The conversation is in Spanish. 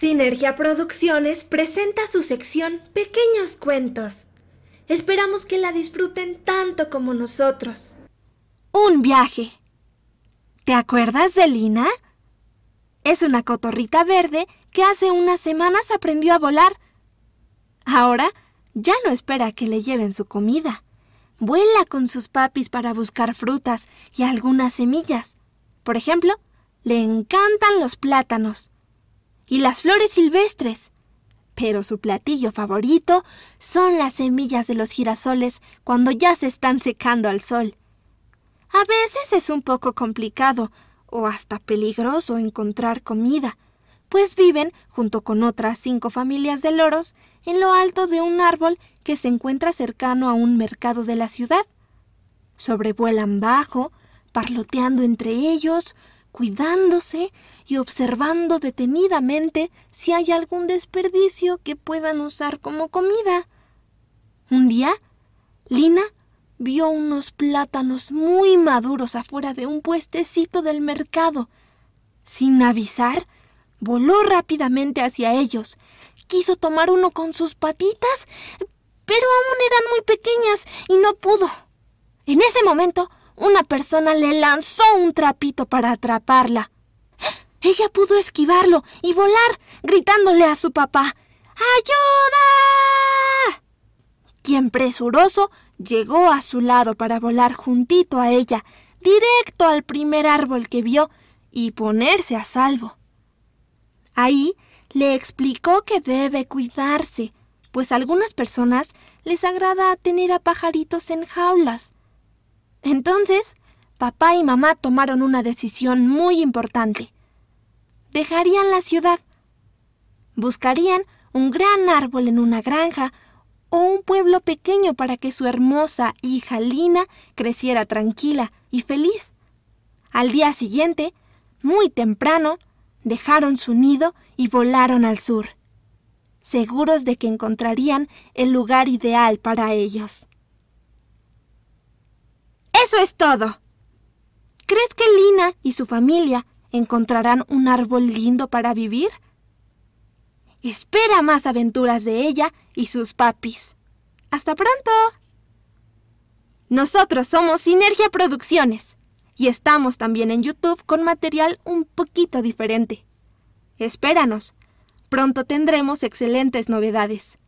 Sinergia Producciones presenta su sección Pequeños Cuentos. Esperamos que la disfruten tanto como nosotros. Un viaje. ¿Te acuerdas de Lina? Es una cotorrita verde que hace unas semanas aprendió a volar. Ahora ya no espera que le lleven su comida. Vuela con sus papis para buscar frutas y algunas semillas. Por ejemplo, le encantan los plátanos y las flores silvestres. Pero su platillo favorito son las semillas de los girasoles cuando ya se están secando al sol. A veces es un poco complicado o hasta peligroso encontrar comida, pues viven junto con otras cinco familias de loros en lo alto de un árbol que se encuentra cercano a un mercado de la ciudad. Sobrevuelan bajo, parloteando entre ellos, cuidándose y observando detenidamente si hay algún desperdicio que puedan usar como comida. Un día, Lina vio unos plátanos muy maduros afuera de un puestecito del mercado. Sin avisar, voló rápidamente hacia ellos. Quiso tomar uno con sus patitas, pero aún eran muy pequeñas y no pudo. En ese momento, una persona le lanzó un trapito para atraparla. Ella pudo esquivarlo y volar, gritándole a su papá ¡Ayuda! Quien presuroso llegó a su lado para volar juntito a ella, directo al primer árbol que vio y ponerse a salvo. Ahí le explicó que debe cuidarse, pues a algunas personas les agrada tener a pajaritos en jaulas. Entonces, papá y mamá tomaron una decisión muy importante. Dejarían la ciudad. Buscarían un gran árbol en una granja o un pueblo pequeño para que su hermosa hija Lina creciera tranquila y feliz. Al día siguiente, muy temprano, dejaron su nido y volaron al sur, seguros de que encontrarían el lugar ideal para ellos. Eso es todo. ¿Crees que Lina y su familia encontrarán un árbol lindo para vivir? Espera más aventuras de ella y sus papis. ¡Hasta pronto! Nosotros somos Sinergia Producciones y estamos también en YouTube con material un poquito diferente. Espéranos. Pronto tendremos excelentes novedades.